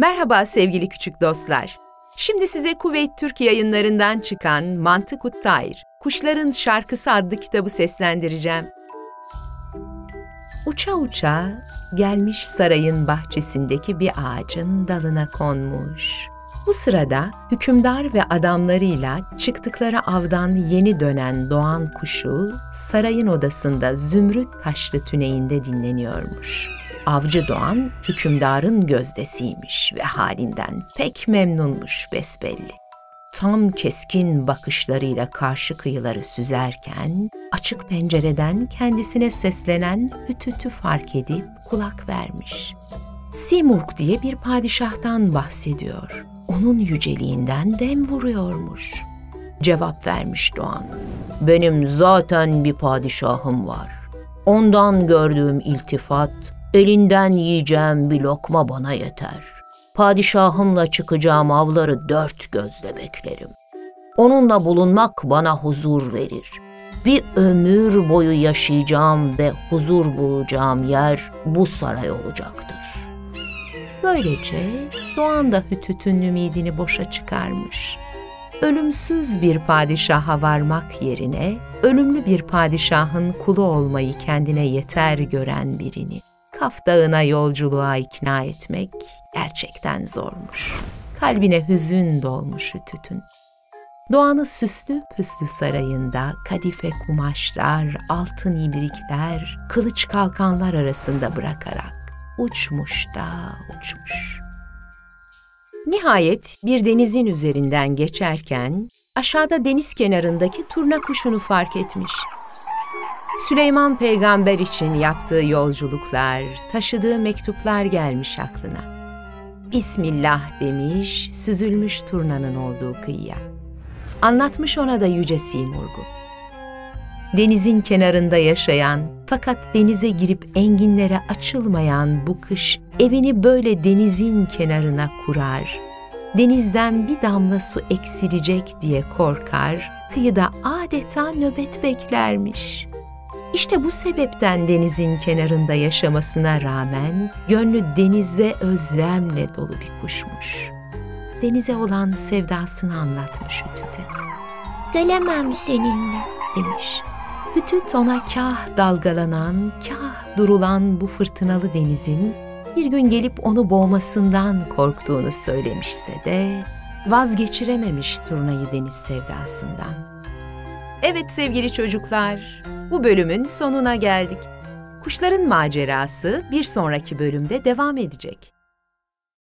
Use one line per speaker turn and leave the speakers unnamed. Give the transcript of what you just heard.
Merhaba sevgili küçük dostlar. Şimdi size Kuveyt Türk yayınlarından çıkan Mantık Uttayr, Kuşların Şarkısı adlı kitabı seslendireceğim. Uça uça gelmiş sarayın bahçesindeki bir ağacın dalına konmuş. Bu sırada hükümdar ve adamlarıyla çıktıkları avdan yeni dönen doğan kuşu sarayın odasında zümrüt taşlı tüneyinde dinleniyormuş. Avcı Doğan hükümdarın gözdesiymiş ve halinden pek memnunmuş besbelli. Tam keskin bakışlarıyla karşı kıyıları süzerken açık pencereden kendisine seslenen hütütü fark edip kulak vermiş. Simurg diye bir padişahtan bahsediyor. Onun yüceliğinden dem vuruyormuş. Cevap vermiş Doğan. Benim zaten bir padişahım var. Ondan gördüğüm iltifat Elinden yiyeceğim bir lokma bana yeter. Padişahımla çıkacağım avları dört gözle beklerim. Onunla bulunmak bana huzur verir. Bir ömür boyu yaşayacağım ve huzur bulacağım yer bu saray olacaktır. Böylece Doğan da Hütüt'ün ümidini boşa çıkarmış. Ölümsüz bir padişaha varmak yerine ölümlü bir padişahın kulu olmayı kendine yeter gören birini Kaf Dağı'na yolculuğa ikna etmek gerçekten zormuş. Kalbine hüzün dolmuş Hütüt'ün. Doğanı süslü püslü sarayında kadife kumaşlar, altın ibrikler, kılıç kalkanlar arasında bırakarak uçmuş da uçmuş. Nihayet bir denizin üzerinden geçerken aşağıda deniz kenarındaki turna kuşunu fark etmiş. Süleyman peygamber için yaptığı yolculuklar, taşıdığı mektuplar gelmiş aklına. Bismillah demiş, süzülmüş turnanın olduğu kıyıya. Anlatmış ona da Yüce Simurg'u. Denizin kenarında yaşayan fakat denize girip enginlere açılmayan bu kış evini böyle denizin kenarına kurar. Denizden bir damla su eksilecek diye korkar, kıyıda adeta nöbet beklermiş.'' İşte bu sebepten denizin kenarında yaşamasına rağmen gönlü denize özlemle dolu bir kuşmuş. Denize olan sevdasını anlatmış Hütüt'e.
Gelemem seninle
demiş. Hütüt ona kah dalgalanan, kah durulan bu fırtınalı denizin bir gün gelip onu boğmasından korktuğunu söylemişse de vazgeçirememiş turnayı deniz sevdasından. Evet sevgili çocuklar, bu bölümün sonuna geldik. Kuşların macerası bir sonraki bölümde devam edecek.